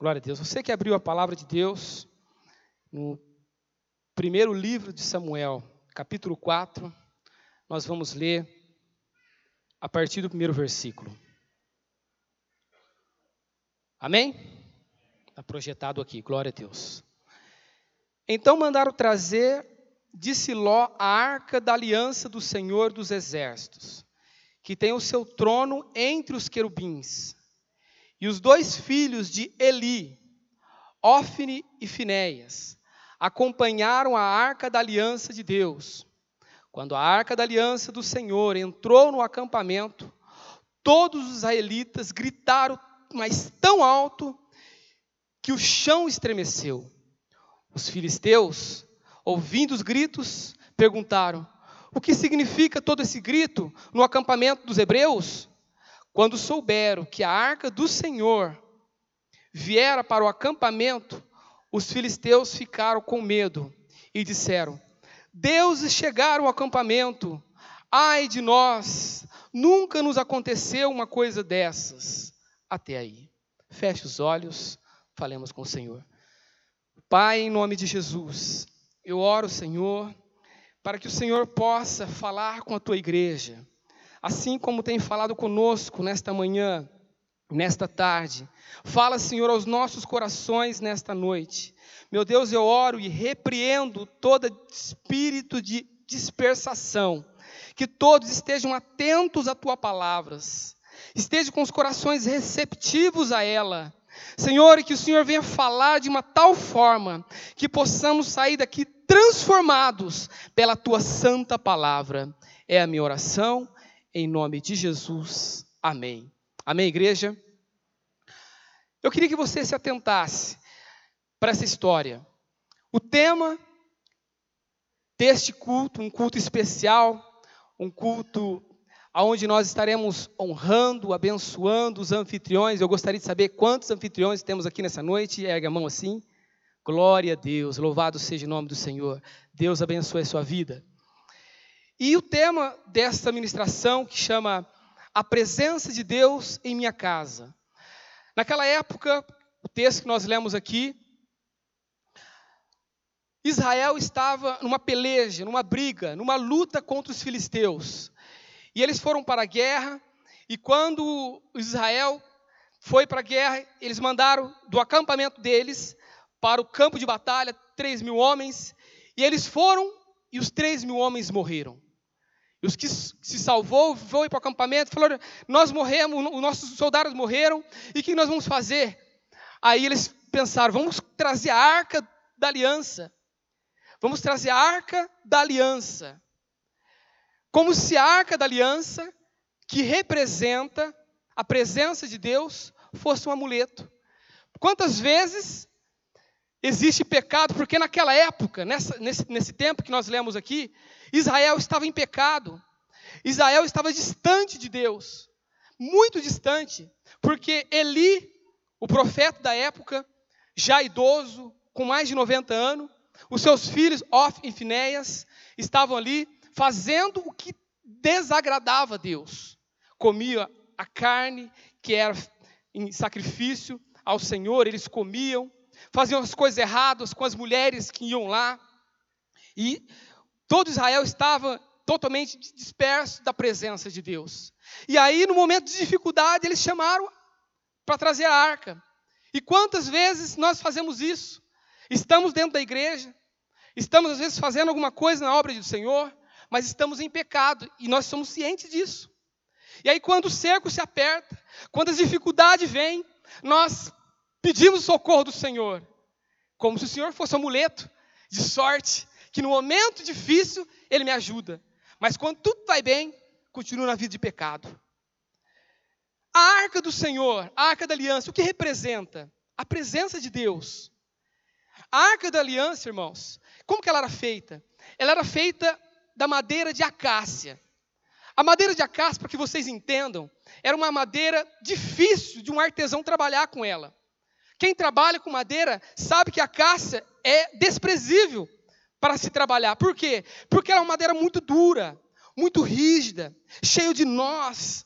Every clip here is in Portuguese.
Glória a Deus. Você que abriu a palavra de Deus no primeiro livro de Samuel, capítulo 4, nós vamos ler a partir do primeiro versículo. Amém? Está projetado aqui, glória a Deus. Então mandaram trazer de Siló a arca da aliança do Senhor dos Exércitos, que tem o seu trono entre os querubins. E os dois filhos de Eli, Ofne e Finéias, acompanharam a arca da aliança de Deus. Quando a arca da aliança do Senhor entrou no acampamento, todos os israelitas gritaram, mas tão alto, que o chão estremeceu. Os filisteus ouvindo os gritos, perguntaram: O que significa todo esse grito no acampamento dos hebreus? Quando souberam que a arca do Senhor viera para o acampamento, os filisteus ficaram com medo e disseram: Deuses chegaram ao acampamento. Ai de nós, nunca nos aconteceu uma coisa dessas. Até aí. Feche os olhos, falemos com o Senhor. Pai, em nome de Jesus, eu oro, Senhor, para que o Senhor possa falar com a tua igreja, assim como tem falado conosco nesta manhã, nesta tarde. Fala, Senhor, aos nossos corações nesta noite. Meu Deus, eu oro e repreendo todo espírito de dispersação. Que todos estejam atentos a tua palavras. Estejam com os corações receptivos a ela Senhor, e que o Senhor venha falar de uma tal forma que possamos sair daqui transformados pela tua santa palavra. É a minha oração, em nome de Jesus. Amém. Amém, igreja? Eu queria que você se atentasse para essa história. O tema deste culto, um culto especial, um culto aonde nós estaremos honrando, abençoando os anfitriões. Eu gostaria de saber quantos anfitriões temos aqui nessa noite. Ergue a mão assim. Glória a Deus, louvado seja o nome do Senhor. Deus abençoe a sua vida. E o tema desta ministração que chama A presença de Deus em minha casa. Naquela época, o texto que nós lemos aqui, Israel estava numa peleja, numa briga, numa luta contra os filisteus. E eles foram para a guerra, e quando Israel foi para a guerra, eles mandaram do acampamento deles para o campo de batalha três mil homens, e eles foram e os três mil homens morreram. E os que se salvou foi para o acampamento falaram: Nós morremos, os nossos soldados morreram, e o que nós vamos fazer? Aí eles pensaram: Vamos trazer a arca da aliança. Vamos trazer a arca da aliança. Como se a arca da aliança, que representa a presença de Deus, fosse um amuleto. Quantas vezes existe pecado? Porque naquela época, nessa, nesse, nesse tempo que nós lemos aqui, Israel estava em pecado. Israel estava distante de Deus, muito distante, porque Eli, o profeta da época, já idoso, com mais de 90 anos, os seus filhos, Of e Finéias, estavam ali fazendo o que desagradava a Deus. Comia a carne que era em sacrifício ao Senhor, eles comiam, faziam as coisas erradas com as mulheres que iam lá. E todo Israel estava totalmente disperso da presença de Deus. E aí, no momento de dificuldade, eles chamaram para trazer a arca. E quantas vezes nós fazemos isso? Estamos dentro da igreja, estamos às vezes fazendo alguma coisa na obra do Senhor, mas estamos em pecado e nós somos cientes disso. E aí, quando o cerco se aperta, quando as dificuldades vêm, nós pedimos socorro do Senhor, como se o Senhor fosse um amuleto de sorte, que no momento difícil Ele me ajuda, mas quando tudo vai bem, continuo na vida de pecado. A arca do Senhor, a arca da aliança, o que representa? A presença de Deus. A arca da aliança, irmãos, como que ela era feita? Ela era feita da madeira de acácia. A madeira de acácia, para que vocês entendam, era uma madeira difícil de um artesão trabalhar com ela. Quem trabalha com madeira sabe que a acácia é desprezível para se trabalhar. Por quê? Porque ela é uma madeira muito dura, muito rígida, cheia de nós.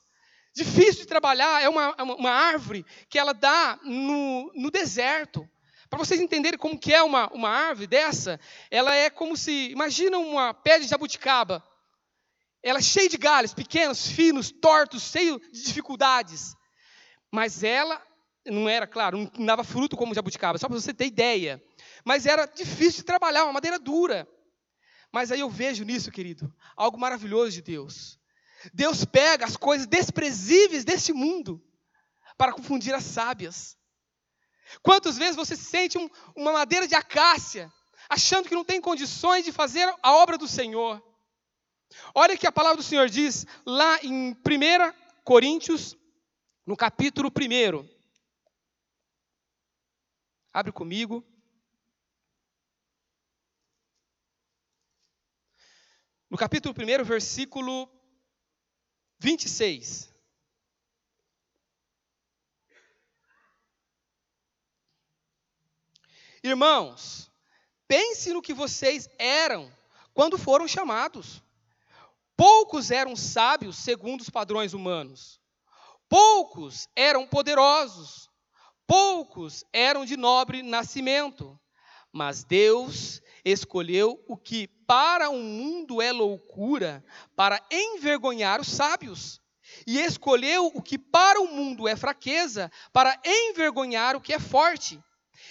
difícil de trabalhar, é uma, uma árvore que ela dá no, no deserto. Para vocês entenderem como que é uma, uma árvore dessa, ela é como se, imagina uma pé de jabuticaba. Ela é cheia de galhos, pequenos, finos, tortos, cheio de dificuldades. Mas ela não era, claro, não dava fruto como jabuticaba, só para você ter ideia. Mas era difícil de trabalhar, uma madeira dura. Mas aí eu vejo nisso, querido, algo maravilhoso de Deus. Deus pega as coisas desprezíveis desse mundo para confundir as sábias. Quantas vezes você sente um, uma madeira de acácia, achando que não tem condições de fazer a obra do Senhor? Olha que a palavra do Senhor diz lá em 1 Coríntios, no capítulo 1. Abre comigo. No capítulo 1, versículo 26. Irmãos, pense no que vocês eram quando foram chamados. Poucos eram sábios segundo os padrões humanos. Poucos eram poderosos. Poucos eram de nobre nascimento. Mas Deus escolheu o que para o mundo é loucura, para envergonhar os sábios. E escolheu o que para o mundo é fraqueza, para envergonhar o que é forte.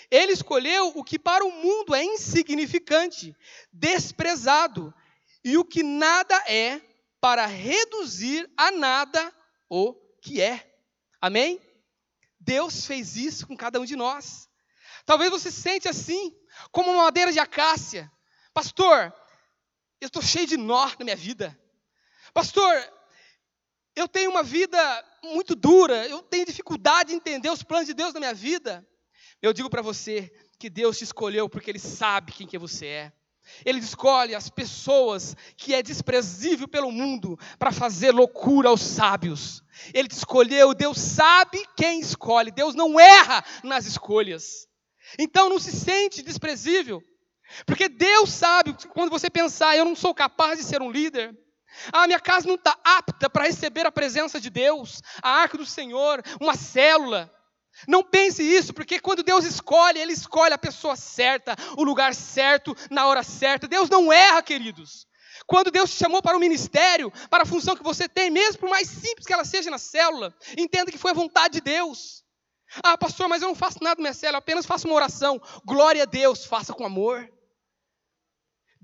Ele escolheu o que para o mundo é insignificante, desprezado, e o que nada é, para reduzir a nada o que é. Amém? Deus fez isso com cada um de nós. Talvez você se sente assim, como uma madeira de acácia. Pastor, eu estou cheio de nó na minha vida. Pastor, eu tenho uma vida muito dura, eu tenho dificuldade de entender os planos de Deus na minha vida. Eu digo para você que Deus te escolheu porque Ele sabe quem que você é. Ele escolhe as pessoas que é desprezível pelo mundo para fazer loucura aos sábios. Ele te escolheu, Deus sabe quem escolhe, Deus não erra nas escolhas. Então não se sente desprezível. Porque Deus sabe, quando você pensar, eu não sou capaz de ser um líder, a minha casa não está apta para receber a presença de Deus, a arca do Senhor, uma célula. Não pense isso, porque quando Deus escolhe, Ele escolhe a pessoa certa, o lugar certo, na hora certa. Deus não erra, queridos. Quando Deus te chamou para o ministério, para a função que você tem, mesmo por mais simples que ela seja na célula, entenda que foi a vontade de Deus. Ah, pastor, mas eu não faço nada na minha célula, apenas faço uma oração. Glória a Deus, faça com amor.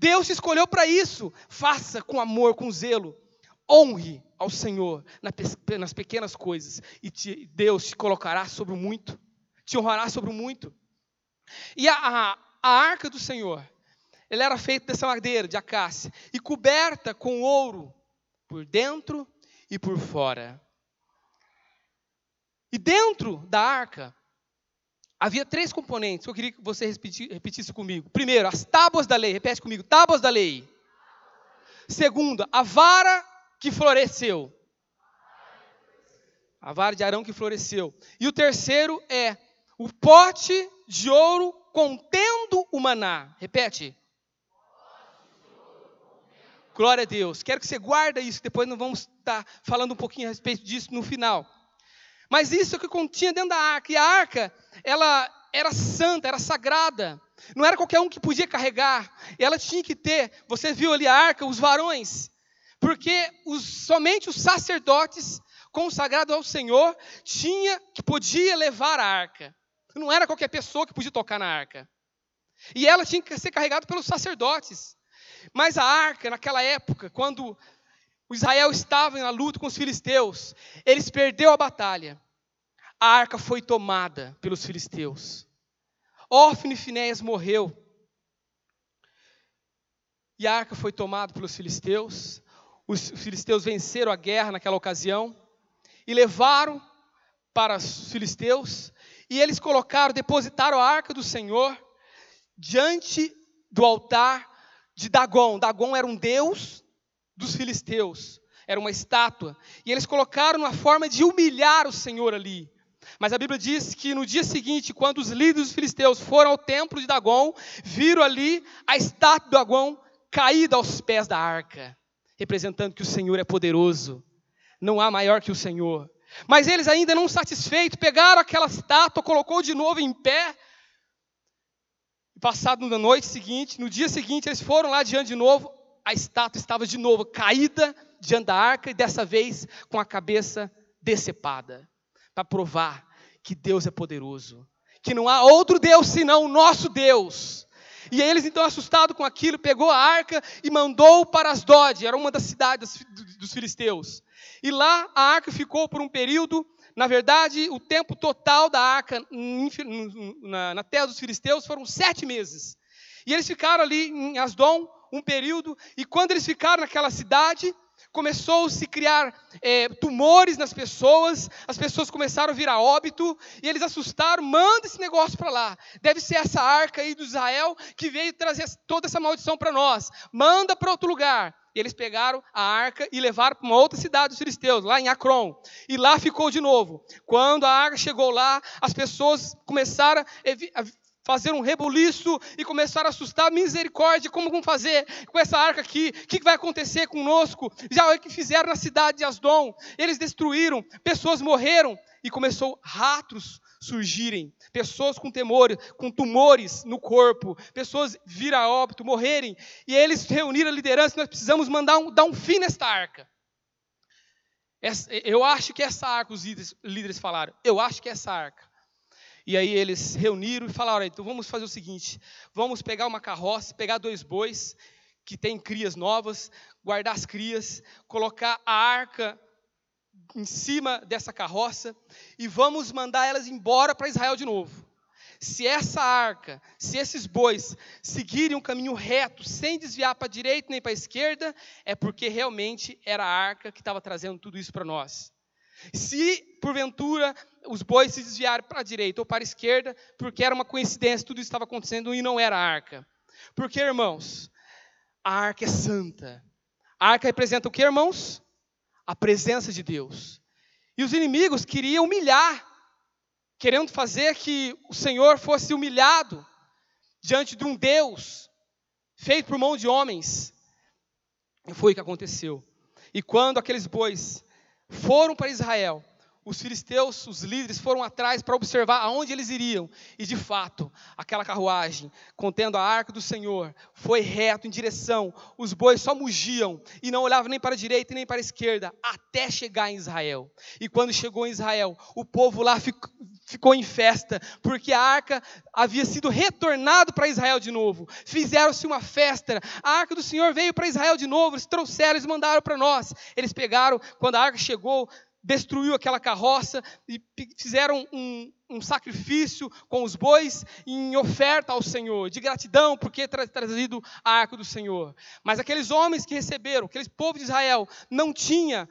Deus te escolheu para isso. Faça com amor, com zelo. Honre ao Senhor nas pequenas coisas. E te, Deus te colocará sobre o muito. Te honrará sobre o muito. E a, a, a arca do Senhor, ela era feita dessa madeira, de acácia, e coberta com ouro por dentro e por fora. E dentro da arca Havia três componentes eu queria que você repetisse comigo. Primeiro, as tábuas da lei. Repete comigo: tábuas da lei. Segundo, a vara que floresceu. A vara de Arão que floresceu. E o terceiro é o pote de ouro contendo o maná. Repete. Glória a Deus. Quero que você guarde isso, depois nós vamos estar falando um pouquinho a respeito disso no final. Mas isso é o que continha dentro da arca. E a arca, ela era santa, era sagrada. Não era qualquer um que podia carregar. Ela tinha que ter, você viu ali a arca, os varões. Porque os, somente os sacerdotes consagrados ao Senhor tinha que podia levar a arca. Não era qualquer pessoa que podia tocar na arca. E ela tinha que ser carregada pelos sacerdotes. Mas a arca, naquela época, quando Israel estava na luta com os filisteus. Eles perderam a batalha. A arca foi tomada pelos filisteus. Ofne e Finéias morreu. E a arca foi tomada pelos filisteus. Os filisteus venceram a guerra naquela ocasião e levaram para os filisteus. E eles colocaram, depositaram a arca do Senhor diante do altar de Dagon. Dagon era um deus dos filisteus. Era uma estátua. E eles colocaram uma forma de humilhar o Senhor ali. Mas a Bíblia diz que no dia seguinte, quando os líderes dos filisteus foram ao templo de Dagon, viram ali a estátua de Dagon caída aos pés da arca, representando que o Senhor é poderoso. não há maior que o Senhor. Mas eles ainda não satisfeitos, pegaram aquela estátua, colocou de novo em pé. Passado na noite seguinte, no dia seguinte, eles foram lá diante de novo, a estátua estava de novo caída diante da arca e dessa vez com a cabeça decepada, para provar que Deus é poderoso, que não há outro Deus senão o nosso Deus. E eles então assustados com aquilo, pegou a arca e mandou para Asdod, era uma das cidades dos filisteus. E lá a arca ficou por um período, na verdade, o tempo total da arca na, na terra dos filisteus foram sete meses. E eles ficaram ali em Asdom um período, e quando eles ficaram naquela cidade, começou-se a criar é, tumores nas pessoas, as pessoas começaram a virar óbito, e eles assustaram, manda esse negócio para lá. Deve ser essa arca aí do Israel que veio trazer toda essa maldição para nós. Manda para outro lugar. E eles pegaram a arca e levaram para uma outra cidade dos filisteus, lá em Acron. E lá ficou de novo. Quando a arca chegou lá, as pessoas começaram a fazer um rebuliço e começaram a assustar. Misericórdia, como vamos fazer com essa arca aqui? O que vai acontecer conosco? Já o que fizeram na cidade de Asdom. Eles destruíram, pessoas morreram e começou ratos surgirem, pessoas com temor, com tumores no corpo, pessoas vir a óbito, morrerem, e eles reuniram a liderança, nós precisamos mandar um, dar um fim nesta arca. Essa, eu acho que essa arca, os líderes, líderes falaram, eu acho que essa arca e aí eles reuniram e falaram: então vamos fazer o seguinte: vamos pegar uma carroça, pegar dois bois que têm crias novas, guardar as crias, colocar a arca em cima dessa carroça e vamos mandar elas embora para Israel de novo. Se essa arca, se esses bois seguirem um caminho reto, sem desviar para a direita nem para a esquerda, é porque realmente era a arca que estava trazendo tudo isso para nós. Se, porventura, os bois se desviaram para a direita ou para a esquerda, porque era uma coincidência, tudo isso estava acontecendo e não era a arca. Porque, irmãos, a arca é santa. A arca representa o que, irmãos? A presença de Deus. E os inimigos queriam humilhar, querendo fazer que o Senhor fosse humilhado diante de um Deus feito por mão de homens. E foi o que aconteceu. E quando aqueles bois foram para Israel. Os filisteus, os líderes, foram atrás para observar aonde eles iriam. E de fato, aquela carruagem, contendo a arca do Senhor, foi reto em direção. Os bois só mugiam e não olhavam nem para a direita nem para a esquerda, até chegar em Israel. E quando chegou em Israel, o povo lá ficou, ficou em festa, porque a arca havia sido retornado para Israel de novo. Fizeram-se uma festa. A arca do Senhor veio para Israel de novo. Eles trouxeram, eles mandaram para nós. Eles pegaram, quando a arca chegou, destruiu aquela carroça e fizeram um, um, sacrifício com os bois em oferta ao Senhor, de gratidão por ter trazido a arca do Senhor. Mas aqueles homens que receberam, aquele povo de Israel, não tinha,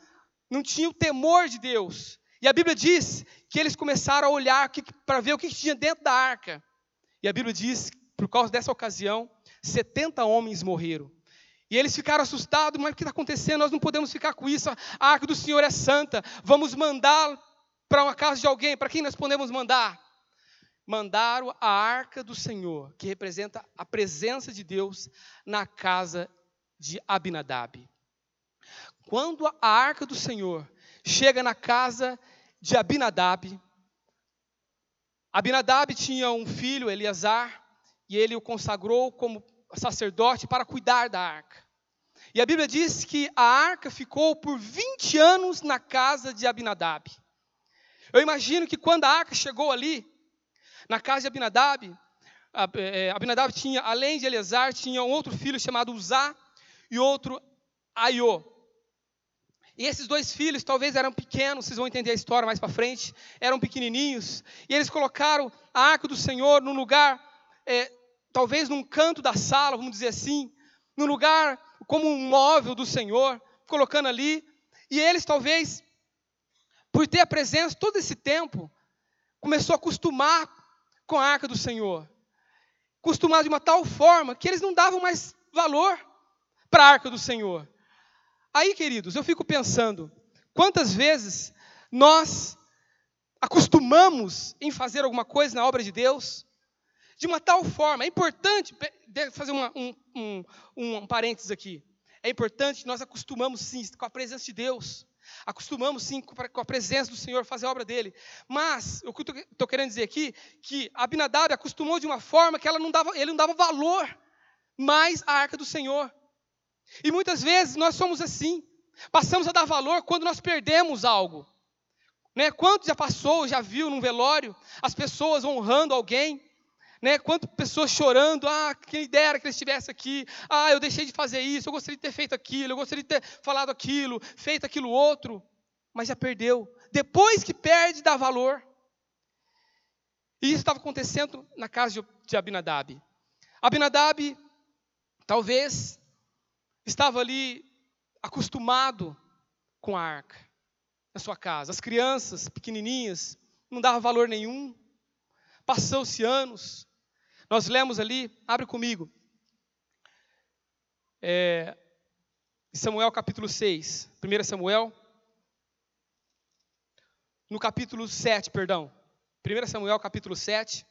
não tinha o temor de Deus. E a Bíblia diz que eles começaram a olhar para ver o que tinha dentro da arca. E a Bíblia diz, por causa dessa ocasião, 70 homens morreram. E eles ficaram assustados, mas o que está acontecendo? Nós não podemos ficar com isso. A arca do Senhor é santa. Vamos mandar para uma casa de alguém. Para quem nós podemos mandar? Mandaram a arca do Senhor, que representa a presença de Deus na casa de Abinadab. Quando a arca do Senhor chega na casa de Abinadab, Abinadab tinha um filho, Eleazar, e ele o consagrou como sacerdote para cuidar da arca. E a Bíblia diz que a arca ficou por 20 anos na casa de Abinadab. Eu imagino que quando a arca chegou ali, na casa de Abinadab, é, Abinadab tinha, além de Eleazar, tinha um outro filho chamado Uzá e outro Aiô. E esses dois filhos talvez eram pequenos, vocês vão entender a história mais para frente, eram pequenininhos, e eles colocaram a arca do Senhor num lugar é, talvez num canto da sala, vamos dizer assim, num lugar como um móvel do Senhor, colocando ali, e eles talvez, por ter a presença todo esse tempo, começou a acostumar com a arca do Senhor. Acostumar de uma tal forma que eles não davam mais valor para a arca do Senhor. Aí, queridos, eu fico pensando, quantas vezes nós acostumamos em fazer alguma coisa na obra de Deus, de uma tal forma. É importante, fazer uma, um, um, um parênteses aqui. É importante que nós acostumamos sim com a presença de Deus. Acostumamos sim com a presença do Senhor, fazer a obra dele. Mas o que eu estou querendo dizer aqui, que Abinadab acostumou de uma forma que ela não dava, ele não dava valor mais à arca do Senhor. E muitas vezes nós somos assim. Passamos a dar valor quando nós perdemos algo. Né? Quanto já passou, já viu num velório, as pessoas honrando alguém, né? Quantas pessoas chorando, ah, quem dera que ele estivesse aqui, ah, eu deixei de fazer isso, eu gostaria de ter feito aquilo, eu gostaria de ter falado aquilo, feito aquilo outro, mas já perdeu. Depois que perde, dá valor. E isso estava acontecendo na casa de Abinadab. Abinadab, talvez, estava ali acostumado com a arca na sua casa. As crianças pequenininhas não davam valor nenhum. Passou-se anos, nós lemos ali, abre comigo. É, Samuel capítulo 6, 1 Samuel. No capítulo 7, perdão. 1 Samuel capítulo 7,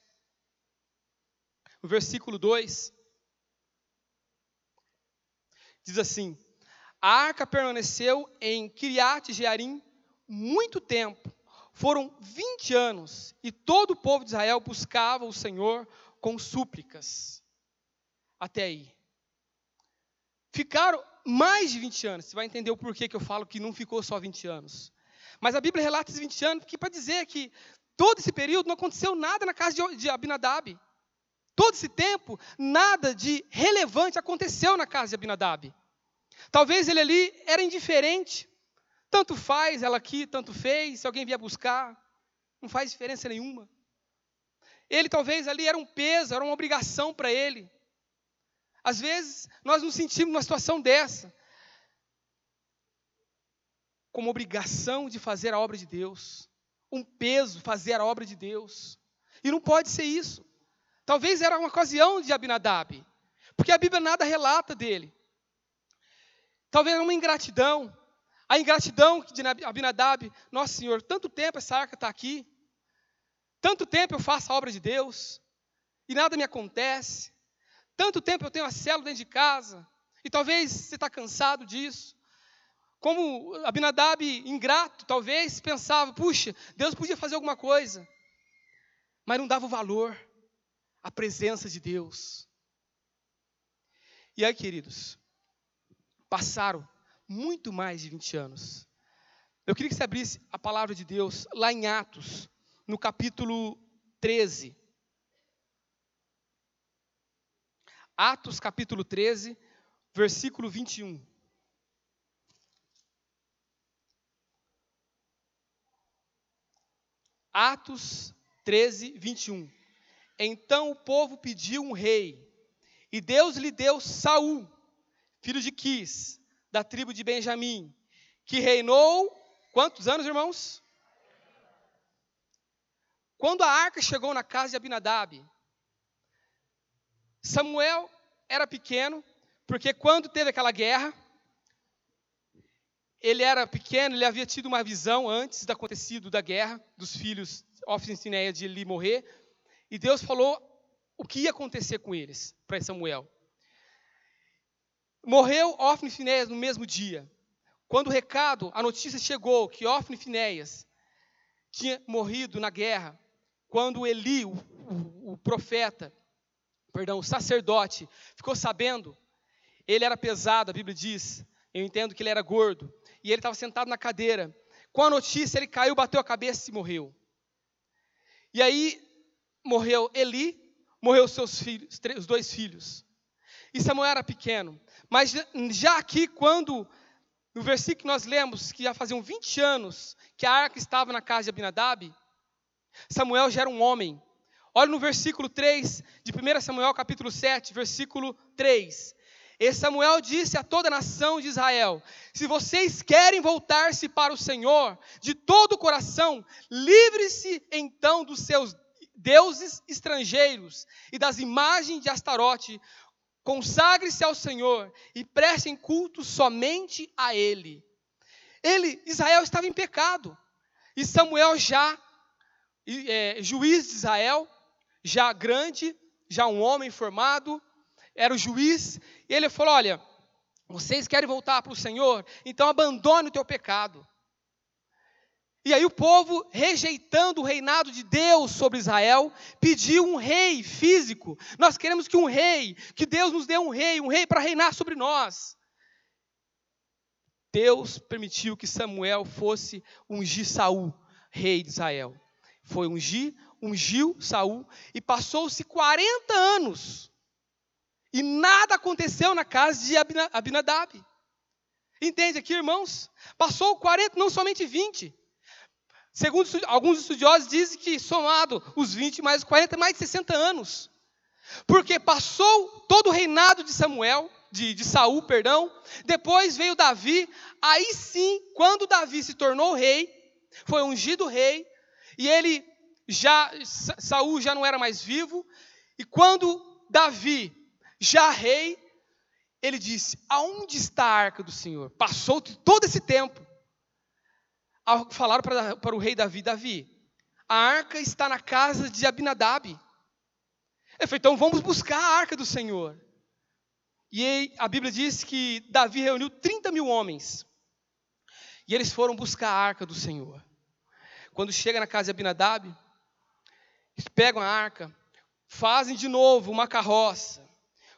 no versículo 2. Diz assim: A arca permaneceu em Kiriat Jearim muito tempo. Foram 20 anos, e todo o povo de Israel buscava o Senhor com súplicas. Até aí. Ficaram mais de 20 anos. Você vai entender o porquê que eu falo que não ficou só 20 anos. Mas a Bíblia relata esses 20 anos para dizer que todo esse período não aconteceu nada na casa de Abinadab. Todo esse tempo, nada de relevante aconteceu na casa de Abinadab. Talvez ele ali era indiferente. Tanto faz ela aqui, tanto fez, se alguém vier buscar, não faz diferença nenhuma. Ele talvez ali era um peso, era uma obrigação para ele. Às vezes nós nos sentimos numa situação dessa, como obrigação de fazer a obra de Deus, um peso fazer a obra de Deus. E não pode ser isso. Talvez era uma ocasião de Abinadab, porque a Bíblia nada relata dele. Talvez era uma ingratidão. A ingratidão de Abinadab, nossa Senhor, tanto tempo essa arca está aqui, tanto tempo eu faço a obra de Deus e nada me acontece. Tanto tempo eu tenho a célula dentro de casa e talvez você está cansado disso. Como Abinadab, ingrato, talvez pensava: puxa, Deus podia fazer alguma coisa, mas não dava o valor à presença de Deus. E aí, queridos, passaram muito mais de 20 anos. Eu queria que você abrisse a palavra de Deus lá em Atos, no capítulo 13. Atos capítulo 13, versículo 21. Atos 13, 21. Então o povo pediu um rei, e Deus lhe deu Saul, filho de Quis, da tribo de Benjamim, que reinou quantos anos, irmãos? Quando a arca chegou na casa de Abinadab, Samuel era pequeno, porque quando teve aquela guerra, ele era pequeno, ele havia tido uma visão antes do acontecido da guerra, dos filhos Ofni e de Eli morrer, e Deus falou o que ia acontecer com eles, para Samuel. Morreu Ofni e Finéias no mesmo dia. Quando o recado, a notícia chegou que Ofni e Finéias tinha morrido na guerra, quando Eli, o, o, o profeta, perdão, o sacerdote, ficou sabendo, ele era pesado, a Bíblia diz, eu entendo que ele era gordo, e ele estava sentado na cadeira. Com a notícia, ele caiu, bateu a cabeça e morreu. E aí morreu Eli, morreu seus filhos, os dois filhos. E Samuel era pequeno. Mas já aqui, quando, no versículo que nós lemos, que já faziam 20 anos que a arca estava na casa de Abinadab, Samuel já era um homem. Olha no versículo 3 de 1 Samuel, capítulo 7, versículo 3. E Samuel disse a toda a nação de Israel: Se vocês querem voltar-se para o Senhor de todo o coração, livre-se então dos seus deuses estrangeiros e das imagens de Astarote. Consagre-se ao Senhor e prestem culto somente a Ele. Ele, Israel, estava em pecado. E Samuel já é, juiz de Israel, já grande, já um homem formado, era o juiz, e ele falou: Olha, vocês querem voltar para o Senhor? Então abandone o teu pecado. E aí o povo, rejeitando o reinado de Deus sobre Israel, pediu um rei físico. Nós queremos que um rei, que Deus nos dê um rei, um rei para reinar sobre nós. Deus permitiu que Samuel fosse ungir Saul, rei de Israel. Foi ungir, ungiu Saul e passou-se 40 anos. E nada aconteceu na casa de Abinadab. Entende aqui, irmãos? Passou 40, não somente 20. Segundo alguns estudiosos dizem que somado os 20 mais os 40 mais de 60 anos. Porque passou todo o reinado de Samuel, de, de Saul, perdão, depois veio Davi, aí sim, quando Davi se tornou rei, foi ungido rei, e ele já Saul já não era mais vivo, e quando Davi já rei, ele disse: Aonde está a arca do Senhor? Passou todo esse tempo. Falaram para, para o rei Davi: Davi, a arca está na casa de Abinadab. Ele falou: Então vamos buscar a arca do Senhor. E a Bíblia diz que Davi reuniu 30 mil homens. E eles foram buscar a arca do Senhor. Quando chega na casa de Abinadab, eles pegam a arca, fazem de novo uma carroça,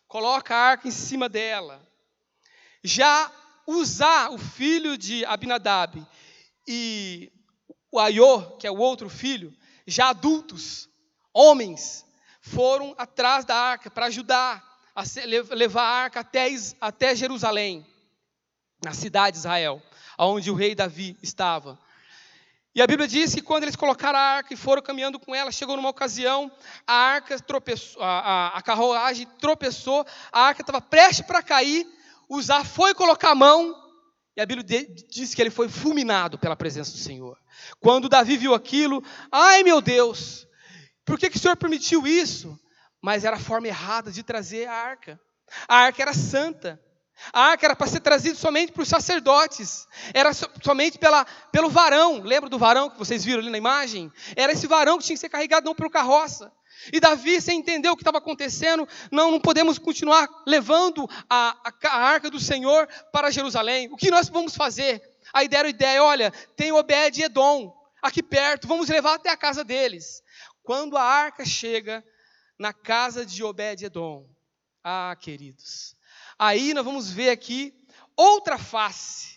coloca a arca em cima dela. Já Usar, o filho de Abinadab, e o Aiô, que é o outro filho, já adultos, homens, foram atrás da arca para ajudar a levar a arca até, até Jerusalém, na cidade de Israel, onde o rei Davi estava. E a Bíblia diz que quando eles colocaram a arca e foram caminhando com ela, chegou numa ocasião, a arca tropeçou, a, a, a carruagem tropeçou, a arca estava prestes para cair, Usar foi colocar a mão, e a Bíblia diz que ele foi fulminado pela presença do Senhor. Quando Davi viu aquilo, ai meu Deus, por que, que o Senhor permitiu isso? Mas era a forma errada de trazer a arca. A arca era santa. A arca era para ser trazida somente para os sacerdotes. Era somente pela, pelo varão. Lembra do varão que vocês viram ali na imagem? Era esse varão que tinha que ser carregado não pelo carroça. E Davi, sem entender o que estava acontecendo, não, não podemos continuar levando a, a, a, arca do Senhor para Jerusalém. O que nós vamos fazer? Aí deram ideia: olha, tem Obed Edom aqui perto, vamos levar até a casa deles. Quando a arca chega na casa de Obed Edom, ah, queridos, aí nós vamos ver aqui outra face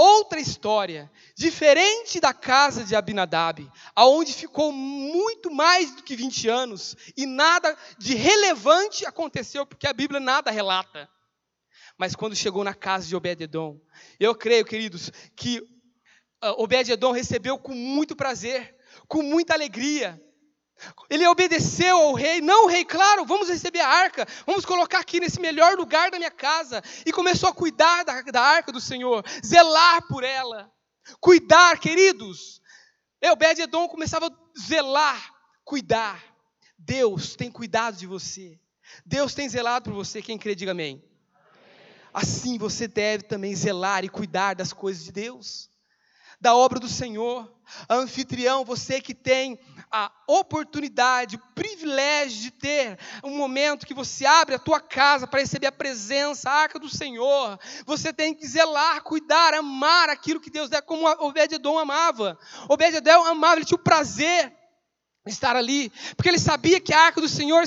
outra história, diferente da casa de Abinadab, aonde ficou muito mais do que 20 anos e nada de relevante aconteceu, porque a Bíblia nada relata. Mas quando chegou na casa de Obed-edom, eu creio, queridos, que ah, Obed-edom recebeu com muito prazer, com muita alegria, ele obedeceu ao rei, não, rei, claro, vamos receber a arca, vamos colocar aqui nesse melhor lugar da minha casa. E começou a cuidar da, da arca do Senhor, zelar por ela, cuidar, queridos. Obed-Edom começava a zelar, cuidar. Deus tem cuidado de você, Deus tem zelado por você. Quem crê, diga amém. Assim você deve também zelar e cuidar das coisas de Deus da obra do Senhor. Anfitrião, você que tem a oportunidade, o privilégio de ter um momento que você abre a tua casa para receber a presença, a arca do Senhor. Você tem que zelar, cuidar, amar aquilo que Deus der, como Obed-edom amava. Obed-edom amava, ele tinha o prazer estar ali, porque ele sabia que a arca do Senhor,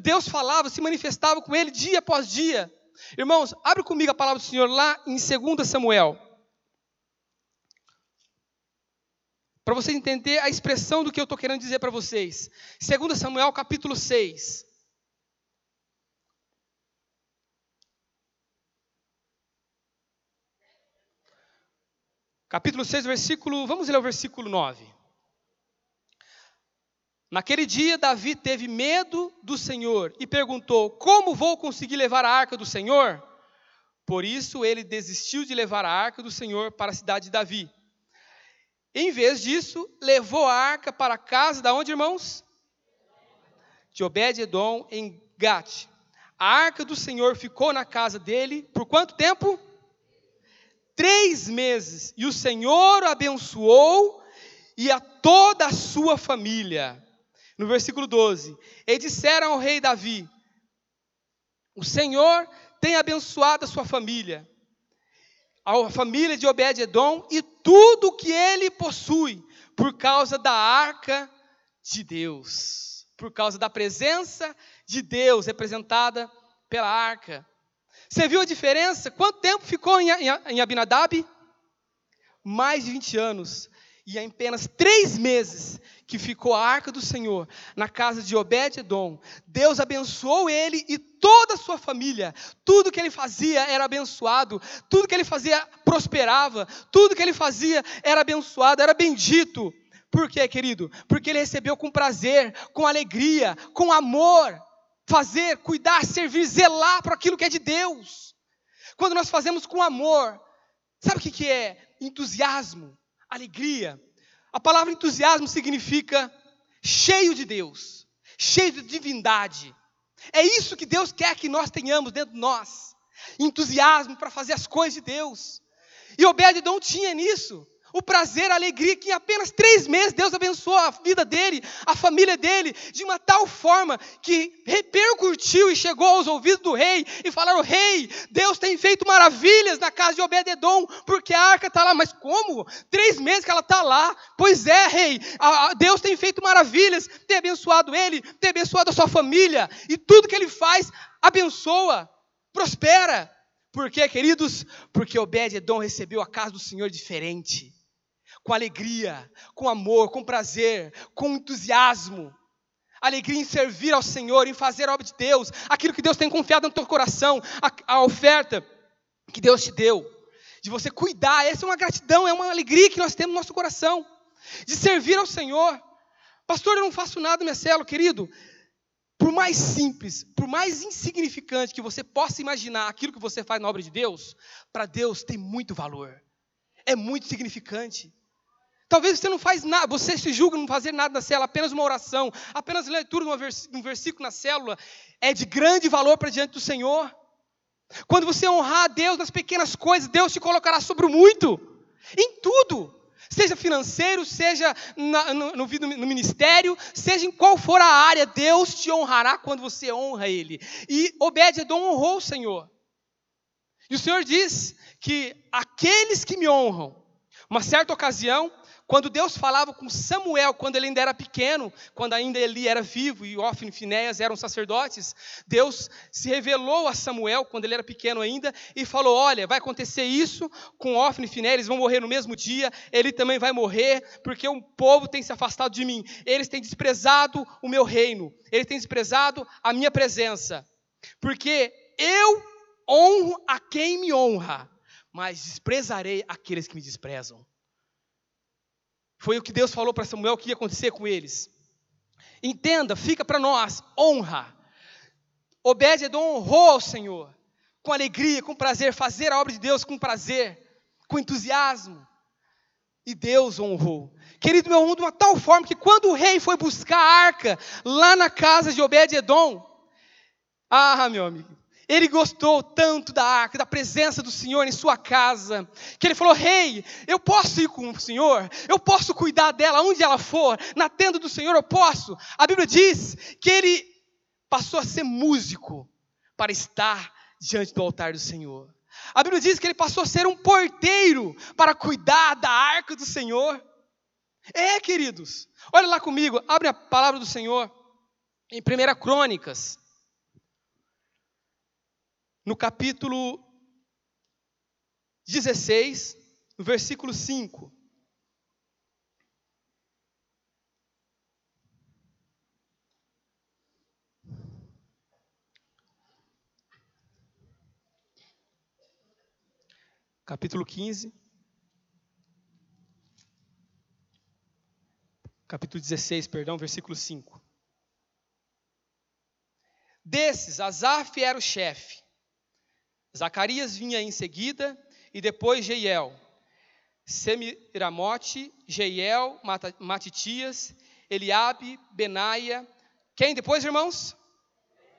Deus falava, se manifestava com ele dia após dia. Irmãos, abre comigo a palavra do Senhor lá em 2 Samuel. Para vocês entenderem a expressão do que eu estou querendo dizer para vocês. 2 Samuel capítulo 6. Capítulo 6, versículo. Vamos ler o versículo 9. Naquele dia, Davi teve medo do Senhor e perguntou: Como vou conseguir levar a arca do Senhor? Por isso, ele desistiu de levar a arca do Senhor para a cidade de Davi. Em vez disso, levou a arca para a casa da onde, irmãos? De Obed-edom em Gate. A arca do Senhor ficou na casa dele por quanto tempo? Três meses. E o Senhor o abençoou e a toda a sua família. No versículo 12: E disseram ao rei Davi: O Senhor tem abençoado a sua família a família de Obed-Edom e tudo que ele possui, por causa da arca de Deus, por causa da presença de Deus representada pela arca. Você viu a diferença? Quanto tempo ficou em Abinadab? Mais de 20 anos. E em apenas três meses que ficou a arca do Senhor na casa de Obed-Edom, Deus abençoou ele e toda a sua família. Tudo que ele fazia era abençoado, tudo que ele fazia prosperava, tudo que ele fazia era abençoado, era bendito. Por quê, querido? Porque ele recebeu com prazer, com alegria, com amor, fazer, cuidar, servir, zelar para aquilo que é de Deus. Quando nós fazemos com amor, sabe o que é? Entusiasmo alegria. A palavra entusiasmo significa cheio de Deus, cheio de divindade. É isso que Deus quer que nós tenhamos dentro de nós. Entusiasmo para fazer as coisas de Deus. E Obed-Edom tinha nisso o prazer, a alegria, que em apenas três meses Deus abençoou a vida dele, a família dele, de uma tal forma que repercutiu e chegou aos ouvidos do rei e falaram: Rei, Deus tem feito maravilhas na casa de Obededon, porque a arca está lá. Mas como? Três meses que ela está lá. Pois é, rei, Deus tem feito maravilhas, tem abençoado ele, tem abençoado a sua família, e tudo que ele faz abençoa, prospera. Por quê, queridos? Porque Obed-Edom recebeu a casa do Senhor diferente com alegria, com amor, com prazer, com entusiasmo. Alegria em servir ao Senhor, em fazer a obra de Deus, aquilo que Deus tem confiado no teu coração, a, a oferta que Deus te deu, de você cuidar, essa é uma gratidão, é uma alegria que nós temos no nosso coração, de servir ao Senhor. Pastor, eu não faço nada, minha célula, querido. Por mais simples, por mais insignificante que você possa imaginar aquilo que você faz na obra de Deus, para Deus tem muito valor, é muito significante. Talvez você não faz nada, você se julga não fazer nada na célula, apenas uma oração, apenas leitura de um versículo na célula, é de grande valor para diante do Senhor. Quando você honrar a Deus nas pequenas coisas, Deus te colocará sobre o muito, em tudo. Seja financeiro, seja na, no, no, no, ministério, seja em qual for a área, Deus te honrará quando você honra Ele. E Obed-Edom honrou o Senhor. E o Senhor diz que aqueles que me honram, uma certa ocasião, quando Deus falava com Samuel, quando ele ainda era pequeno, quando ainda Eli era vivo e Ofni e Finéias eram sacerdotes, Deus se revelou a Samuel, quando ele era pequeno ainda, e falou: Olha, vai acontecer isso com Ofni e Finéias, eles vão morrer no mesmo dia, ele também vai morrer, porque o povo tem se afastado de mim, eles têm desprezado o meu reino, eles têm desprezado a minha presença, porque eu honro a quem me honra, mas desprezarei aqueles que me desprezam. Foi o que Deus falou para Samuel que ia acontecer com eles. Entenda, fica para nós, honra. Obed-Edom honrou ao Senhor, com alegria, com prazer, fazer a obra de Deus com prazer, com entusiasmo. E Deus honrou. Querido meu, honrou de uma tal forma que quando o rei foi buscar a arca lá na casa de Obed-Edom, ah, meu amigo, ele gostou tanto da arca, da presença do Senhor em sua casa, que ele falou: Rei, hey, eu posso ir com o Senhor, eu posso cuidar dela onde ela for, na tenda do Senhor eu posso. A Bíblia diz que ele passou a ser músico para estar diante do altar do Senhor. A Bíblia diz que ele passou a ser um porteiro para cuidar da arca do Senhor. É, queridos, olha lá comigo, abre a palavra do Senhor em 1 Crônicas no capítulo 16, no versículo 5. Capítulo 15. Capítulo 16, perdão, versículo 5. Desses, Asaf era o chefe Zacarias vinha em seguida, e depois Jeiel. Semiramote, Jeiel, Matitias, Eliabe, Benaia. Quem depois, irmãos?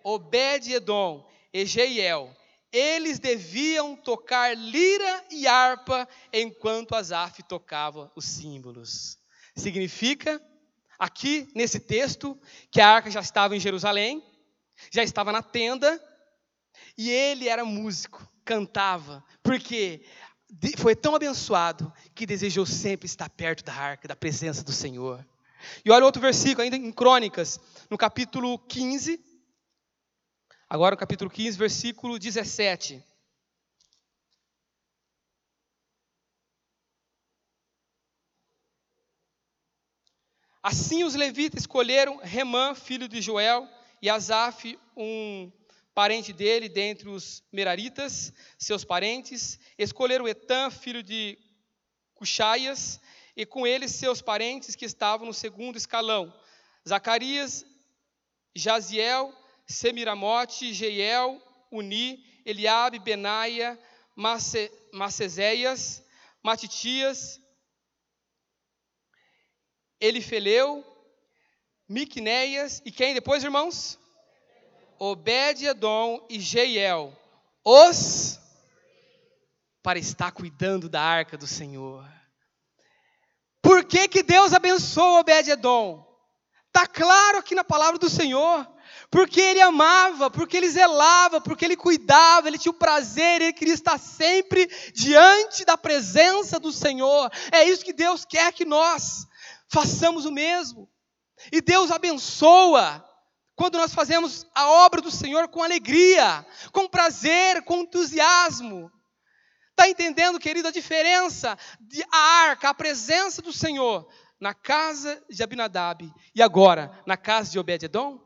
Obed-Edom e Jeiel. Eles deviam tocar lira e harpa enquanto Asaf tocava os símbolos. Significa, aqui nesse texto, que a arca já estava em Jerusalém, já estava na tenda, e ele era músico, cantava, porque foi tão abençoado que desejou sempre estar perto da arca, da presença do Senhor. E olha outro versículo, ainda em Crônicas, no capítulo 15. Agora, no capítulo 15, versículo 17. Assim os levitas escolheram Remã, filho de Joel, e Asaf, um parente dele, dentre os Meraritas, seus parentes. Escolheram Etan, filho de Cuxaias, e com ele seus parentes que estavam no segundo escalão. Zacarias, Jaziel, Semiramote, Jeiel, Uni, Eliabe, Benaia, Mace, Macezéias, Matitias, Elifeleu, Miqunéias e quem depois, irmãos? Obed-edom e Jeiel, os para estar cuidando da arca do Senhor. Por que, que Deus abençoou Obed-edom? Está claro aqui na palavra do Senhor. Porque ele amava, porque ele zelava, porque ele cuidava, ele tinha o prazer, ele queria estar sempre diante da presença do Senhor. É isso que Deus quer que nós façamos o mesmo. E Deus abençoa quando nós fazemos a obra do Senhor com alegria, com prazer, com entusiasmo. Está entendendo, querido, a diferença de a arca, a presença do Senhor na casa de Abinadab e agora na casa de Obed-edom?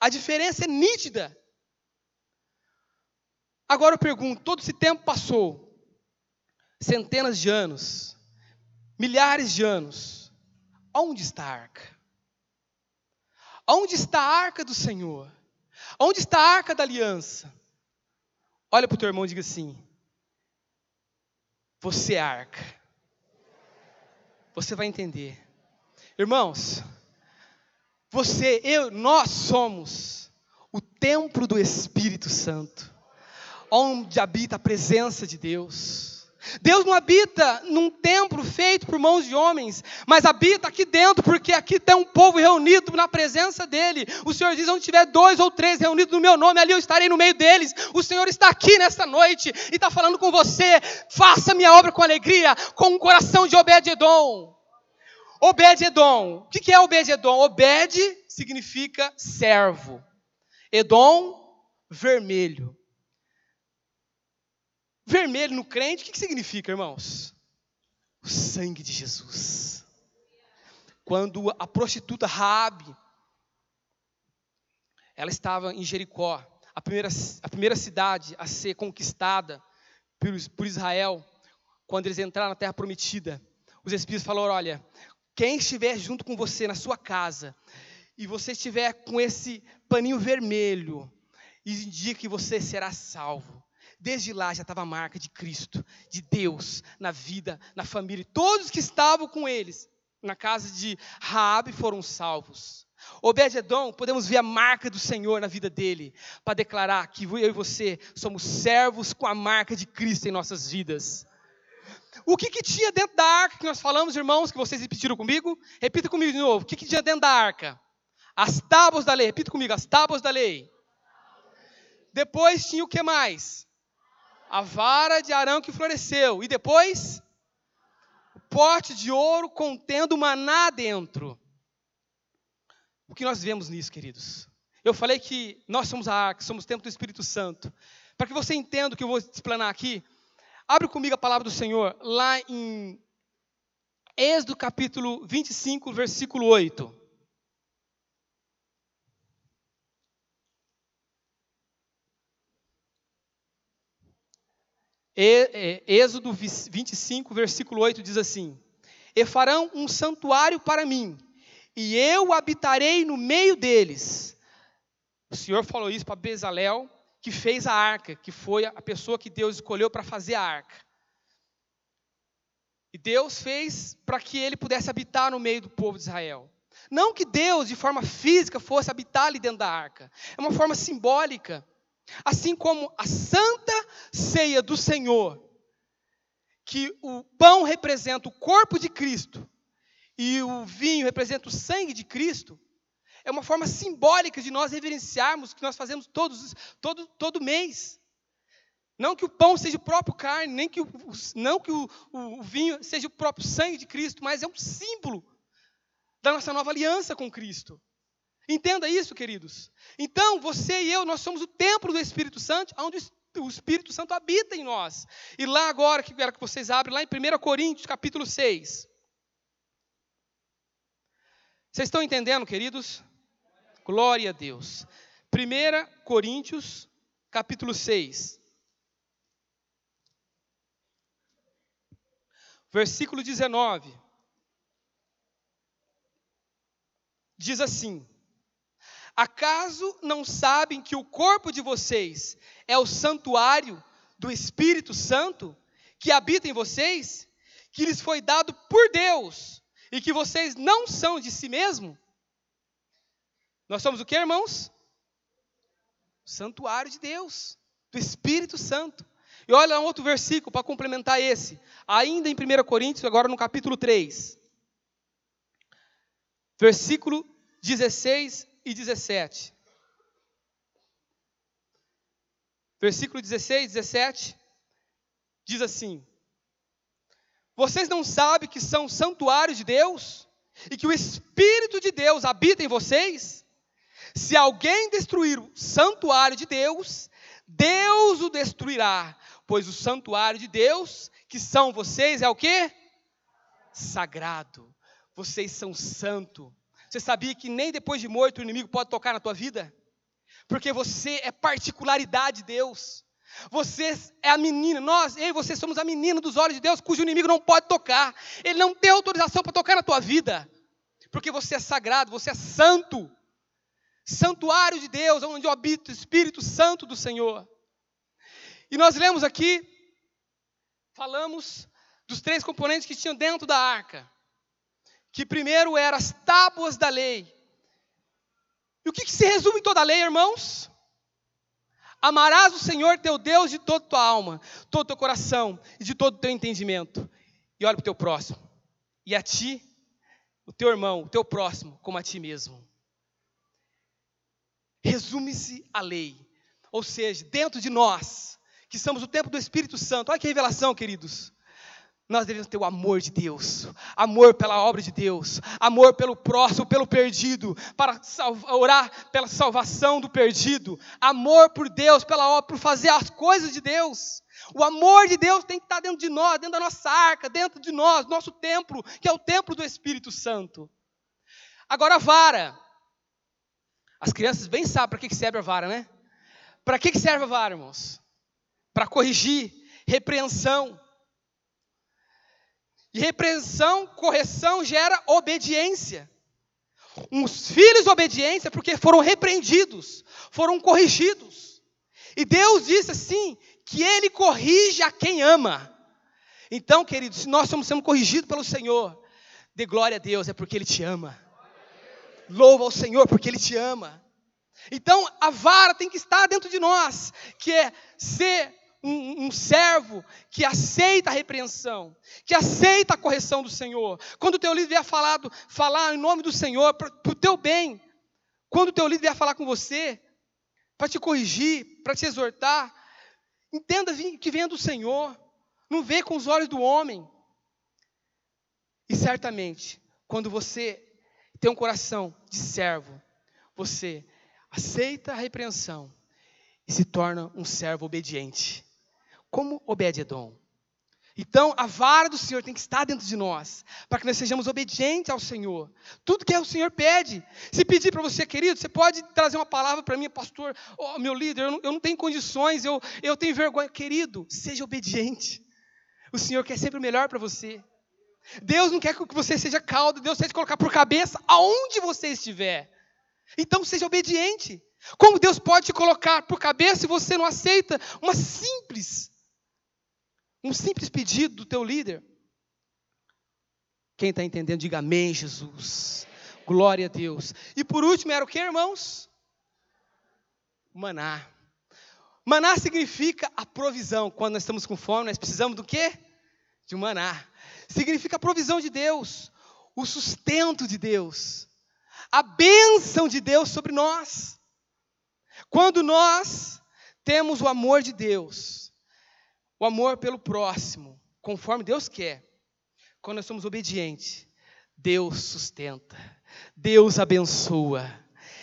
A diferença é nítida. Agora eu pergunto: todo esse tempo passou, centenas de anos, milhares de anos, onde está a arca? Onde está a arca do Senhor? Onde está a arca da aliança? Olha para o teu irmão e diga assim: você é arca. Você vai entender. Irmãos, você, eu, nós somos o templo do Espírito Santo, onde habita a presença de Deus. Deus não habita num templo feito por mãos de homens, mas habita aqui dentro, porque aqui tem um povo reunido na presença dele. O Senhor diz: onde tiver dois ou três reunidos no meu nome, ali eu estarei no meio deles. O Senhor está aqui nesta noite e está falando com você. Faça minha obra com alegria, com um coração de Obed-Edom. Obed-Edom. O que é Obed-Edom? Obed significa servo. Edom, vermelho. Vermelho no crente, o que, significa, irmãos? O sangue de Jesus. Quando a prostituta Raabe, ela estava em Jericó, a primeira, a primeira cidade a ser conquistada por, por Israel, quando eles entraram na terra prometida, os espíritos falaram: olha, quem estiver junto com você na sua casa, e você estiver com esse paninho vermelho, indica que você será salvo. Desde lá já estava a marca de Cristo, de Deus, na vida, na família. E todos que estavam com eles na casa de Raabe foram salvos. Obed-edom, podemos ver a marca do Senhor na vida dele, para declarar que eu e você somos servos com a marca de Cristo em nossas vidas. O que, que tinha dentro da arca que nós falamos, irmãos, que vocês repetiram comigo? Repita comigo de novo. O que, que tinha dentro da arca? As tábuas da lei. Repita comigo, as tábuas da lei. Depois tinha o que mais? A vara de Arão que floresceu, e depois o pote de ouro contendo maná dentro. O que nós vemos nisso, queridos? Eu falei que nós somos a arca, somos o templo do Espírito Santo. Para que você entenda o que eu vou explanar aqui, abre comigo a palavra do Senhor lá em Êxodo capítulo 25, versículo 8. Êxodo 25, versículo 8 diz assim: E farão um santuário para mim, e eu habitarei no meio deles. O Senhor falou isso para Bezalel, que fez a arca, que foi a pessoa que Deus escolheu para fazer a arca. E Deus fez para que ele pudesse habitar no meio do povo de Israel. Não que Deus, de forma física, fosse habitar ali dentro da arca. É uma forma simbólica. Assim como a santa ceia do Senhor, que o pão representa o corpo de Cristo e o vinho representa o sangue de Cristo, é uma forma simbólica de nós reverenciarmos que nós fazemos todos, todo, todo mês. Não que o pão seja o próprio carne, nem que o, não que o, o, o vinho seja o próprio sangue de Cristo, mas é um símbolo da nossa nova aliança com Cristo. Entenda isso, queridos. Então, você e eu, nós somos o templo do Espírito Santo, onde o Espírito Santo habita em nós. E lá agora, que quero que vocês abrem, lá em 1 Coríntios, capítulo 6. Vocês estão entendendo, queridos? Glória a Deus. 1 Coríntios, capítulo 6. Versículo 19. Diz assim: Acaso não sabem que o corpo de vocês é o santuário do Espírito Santo que habita em vocês, que lhes foi dado por Deus e que vocês não são de si mesmo? Nós somos o que, irmãos? Santuário de Deus, do Espírito Santo. E olha um outro versículo para complementar esse, ainda em 1 Coríntios, agora no capítulo 3. Versículo 16 e 17. Versículo 16, 17 diz assim: Vocês não sabem que são santuário de Deus e que o Espírito de Deus habita em vocês? Se alguém destruir o santuário de Deus, Deus o destruirá, pois o santuário de Deus, que são vocês, é o que? Sagrado. Vocês são santo. Você sabia que nem depois de morto o inimigo pode tocar na tua vida? Porque você é particularidade de Deus. Você é a menina, nós, eu e você somos a menina dos olhos de Deus, cujo inimigo não pode tocar. Ele não tem autorização para tocar na tua vida. Porque você é sagrado, você é santo. Santuário de Deus, onde habita o Espírito Santo do Senhor. E nós lemos aqui, falamos dos três componentes que tinham dentro da arca que primeiro eram as tábuas da lei. E o que, que se resume em toda a lei, irmãos? Amarás o Senhor teu Deus de toda a tua alma, todo o teu coração e de todo o teu entendimento. E olha para o teu próximo. E a ti, o teu irmão, o teu próximo, como a ti mesmo. Resume-se a lei. Ou seja, dentro de nós, que somos o templo do Espírito Santo. Olha que revelação, queridos nós devemos ter o amor de Deus, amor pela obra de Deus, amor pelo próximo, pelo perdido, para orar pela salvação do perdido, amor por Deus, pela obra, por fazer as coisas de Deus. O amor de Deus tem que estar dentro de nós, dentro da nossa arca, dentro de nós, nosso templo, que é o templo do Espírito Santo. Agora a vara. As crianças bem sabem para que serve a vara, né? Para que serve a vara, irmãos? Para corrigir, repreensão. E repreensão, correção gera obediência. Uns filhos obediência porque foram repreendidos, foram corrigidos. E Deus disse assim: que Ele corrige a quem ama. Então, queridos, se nós estamos sendo corrigidos pelo Senhor, dê glória a Deus, é porque Ele te ama. Louva ao Senhor porque Ele te ama. Então, a vara tem que estar dentro de nós, que é ser um, um, servo que aceita a repreensão, que aceita a correção do Senhor. Quando o teu líder vier falar, falar em nome do Senhor, para o teu bem, quando o teu líder vier falar com você, para te corrigir, para te exortar, entenda que vem do Senhor, não vê com os olhos do homem. E certamente, quando você tem um coração de servo, você aceita a repreensão e se torna um servo obediente como Obed-Edom. Então, a vara do Senhor tem que estar dentro de nós, para que nós sejamos obedientes ao Senhor. Tudo que o Senhor pede. Se pedir para você, querido, você pode trazer uma palavra para mim, pastor, oh, meu líder, eu não, eu não tenho condições, eu, eu tenho vergonha. Querido, seja obediente. O Senhor quer sempre o melhor para você. Deus não quer que você seja caldo, Deus quer te colocar por cabeça aonde você estiver. Então, seja obediente. Como Deus pode te colocar por cabeça se você não aceita uma simples um simples pedido do teu líder. Quem está entendendo, diga amém, Jesus. Glória a Deus. E por último, era o que, irmãos? Maná. Maná significa a provisão. Quando nós estamos com fome, nós precisamos do quê? De maná. Significa a provisão de Deus, o sustento de Deus, a bênção de Deus sobre nós. Quando nós temos o amor de Deus, O amor pelo próximo, conforme Deus quer. Quando nós somos obedientes, Deus sustenta, Deus abençoa.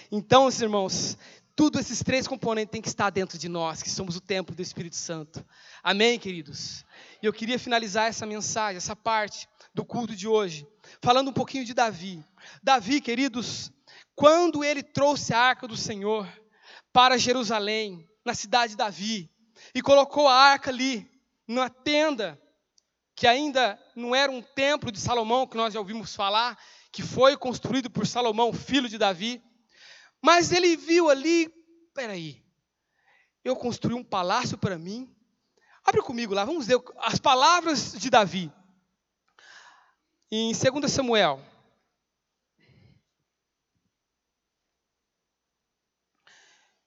Então, irmãos, tudo esses três componentes têm que estar dentro de nós, que somos o templo do Espírito Santo. Amém, queridos? E eu queria finalizar essa mensagem, essa parte do culto de hoje, falando um pouquinho de Davi. Davi, queridos, quando ele trouxe a arca do Senhor para Jerusalém, na cidade de Davi, e colocou a arca ali, na tenda, que ainda não era um templo de Salomão, que nós já ouvimos falar, que foi construído por Salomão, filho de Davi. Mas ele viu ali, peraí, eu construí um palácio para mim. Abre comigo lá, vamos ver as palavras de Davi. Em 2 Samuel.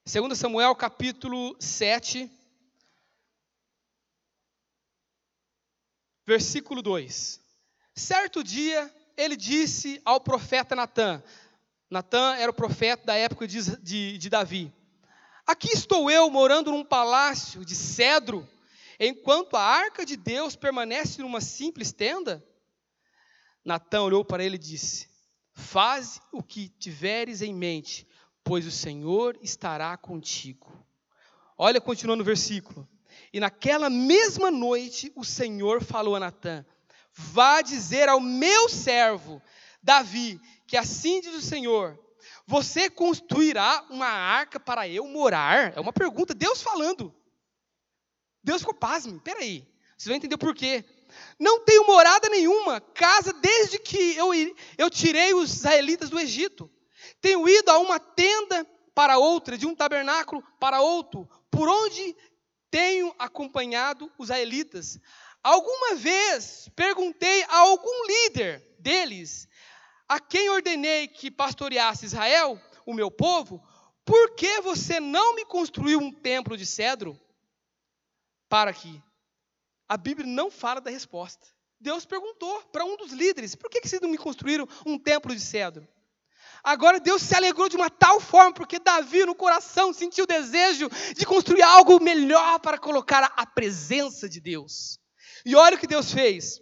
Segundo Samuel, capítulo 7, versículo 2. Certo dia, ele disse ao profeta Natã, Natã era o profeta da época de, de, de Davi, aqui estou eu morando num palácio de cedro, enquanto a arca de Deus permanece numa simples tenda? Natã olhou para ele e disse, faze o que tiveres em mente, pois o Senhor estará contigo. Olha, continuando o versículo. E naquela mesma noite o Senhor falou a Natã: Vá dizer ao meu servo Davi, que assim diz o Senhor: Você construirá uma arca para eu morar? É uma pergunta, Deus falando. Deus ficou pasme, peraí, vocês vão entender por quê. Não tenho morada nenhuma, casa desde que eu, eu tirei os israelitas do Egito. Tenho ido a uma tenda para outra, de um tabernáculo para outro, por onde tenho acompanhado os israelitas. Alguma vez perguntei a algum líder deles, a quem ordenei que pastoreasse Israel, o meu povo, por que você não me construiu um templo de cedro? Para aqui. A Bíblia não fala da resposta. Deus perguntou para um dos líderes: por que, que vocês não me construíram um templo de cedro? Agora Deus se alegrou de uma tal forma, porque Davi no coração sentiu o desejo de construir algo melhor para colocar a presença de Deus. E olha o que Deus fez.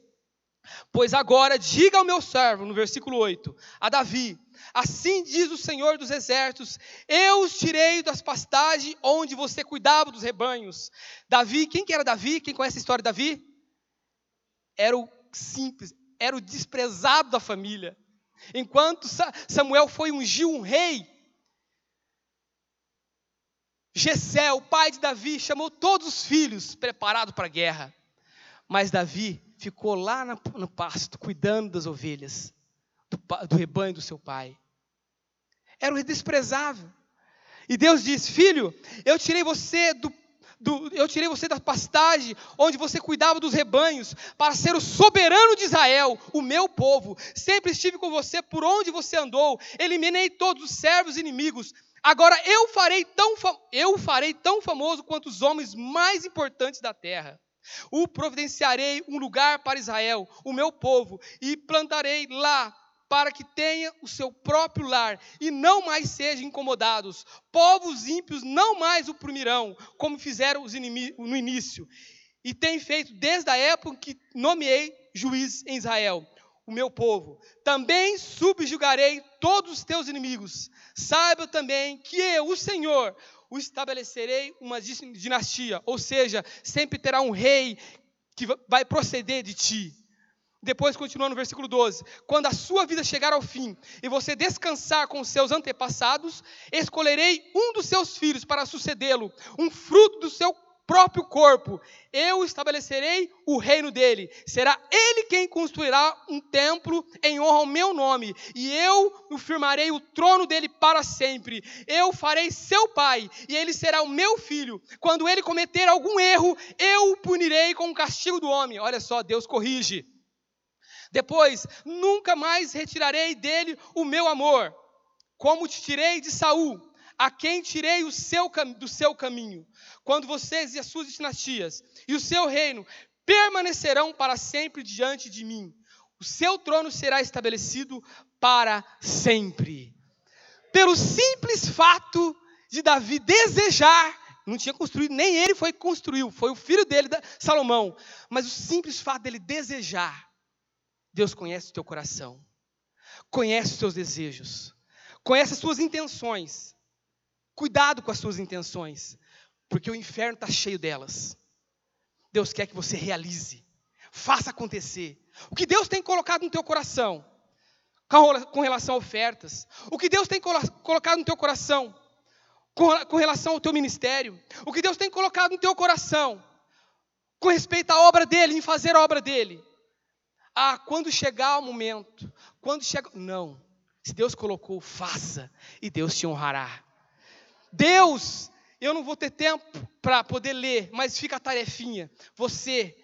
Pois agora diga ao meu servo, no versículo 8, a Davi: Assim diz o Senhor dos Exércitos: Eu os tirei das pastagens onde você cuidava dos rebanhos. Davi, quem que era Davi? Quem conhece a história de Davi? Era o simples, era o desprezado da família. Enquanto Samuel foi ungir um rei, Jessé, o pai de Davi, chamou todos os filhos preparados para a guerra. Mas Davi ficou lá no pasto, cuidando das ovelhas, do, do rebanho do seu pai. Era o desprezável. E Deus disse: Filho, eu tirei você do do, eu tirei você da pastagem, onde você cuidava dos rebanhos, para ser o soberano de Israel, o meu povo. Sempre estive com você por onde você andou, eliminei todos os servos inimigos. Agora eu farei tão, eu farei tão famoso quanto os homens mais importantes da terra. O providenciarei um lugar para Israel, o meu povo, e plantarei lá para que tenha o seu próprio lar e não mais sejam incomodados. Povos ímpios não mais o primirão, como fizeram os no início. E tem feito desde a época que nomeei juiz em Israel, o meu povo. Também subjugarei todos os teus inimigos. Saiba também que eu, o Senhor, o estabelecerei uma dinastia, ou seja, sempre terá um rei que vai proceder de ti. Depois continua no versículo 12: Quando a sua vida chegar ao fim e você descansar com os seus antepassados, escolherei um dos seus filhos para sucedê-lo, um fruto do seu próprio corpo. Eu estabelecerei o reino dele. Será ele quem construirá um templo em honra ao meu nome, e eu firmarei o trono dele para sempre. Eu farei seu pai, e ele será o meu filho. Quando ele cometer algum erro, eu o punirei com o castigo do homem. Olha só, Deus corrige. Depois, nunca mais retirarei dele o meu amor, como te tirei de Saul, a quem tirei o seu, do seu caminho. Quando vocês e as suas dinastias e o seu reino permanecerão para sempre diante de mim, o seu trono será estabelecido para sempre. Pelo simples fato de Davi desejar não tinha construído, nem ele foi construiu, foi o filho dele, Salomão. Mas o simples fato dele desejar, Deus conhece o teu coração, conhece os teus desejos, conhece as suas intenções. Cuidado com as suas intenções, porque o inferno está cheio delas. Deus quer que você realize, faça acontecer. O que Deus tem colocado no teu coração, com relação a ofertas, o que Deus tem colocado no teu coração, com relação ao teu ministério, o que Deus tem colocado no teu coração, com respeito à obra dele, em fazer a obra dele. Ah, quando chegar o momento, quando chega. Não. Se Deus colocou, faça, e Deus te honrará. Deus, eu não vou ter tempo para poder ler, mas fica a tarefinha. Você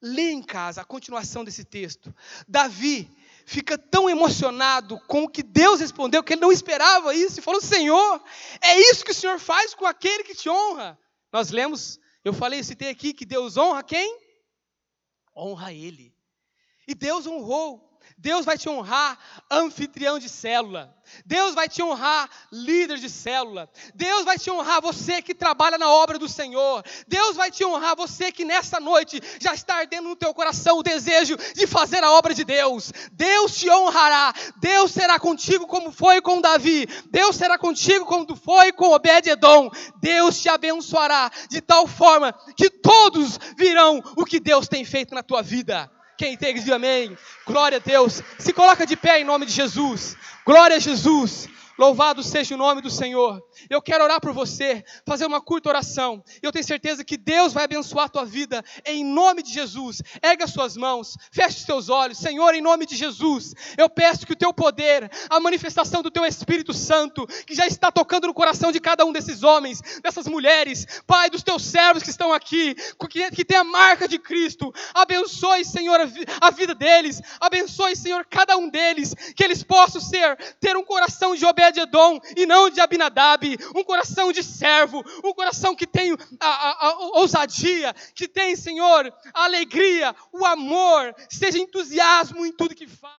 lê em casa a continuação desse texto. Davi fica tão emocionado com o que Deus respondeu que ele não esperava isso e falou: Senhor, é isso que o Senhor faz com aquele que te honra. Nós lemos, eu falei, citei aqui que Deus honra quem? Honra ele. E Deus honrou Deus vai te honrar anfitrião de célula. Deus vai te honrar líder de célula. Deus vai te honrar você que trabalha na obra do Senhor. Deus vai te honrar você que nessa noite já está ardendo no teu coração o desejo de fazer a obra de Deus. Deus te honrará. Deus será contigo como foi com Davi. Deus será contigo como foi com Obed-edom. Deus te abençoará de tal forma que todos virão o que Deus tem feito na tua vida. Quem tem, diz amém. Glória a Deus. Se coloca de pé em nome de Jesus. Glória a Jesus. Louvado seja o nome do Senhor. Eu quero orar por você, fazer uma curta oração. Eu tenho certeza que Deus vai abençoar a tua vida em nome de Jesus. Erga as suas mãos, feche os teus olhos. Senhor, em nome de Jesus, eu peço que o teu poder, a manifestação do teu Espírito Santo, que já está tocando no coração de cada um desses homens, dessas mulheres, Pai, dos teus servos que estão aqui, que, que tem a marca de Cristo, abençoe, Senhor, a vida deles, abençoe, Senhor, cada um deles, que eles possam ser, ter um coração de obediência de Edom e não de Abinadab, um coração de servo, um coração que tem a, a, a ousadia, que tem, Senhor, a alegria, o amor, seja entusiasmo em tudo que faz.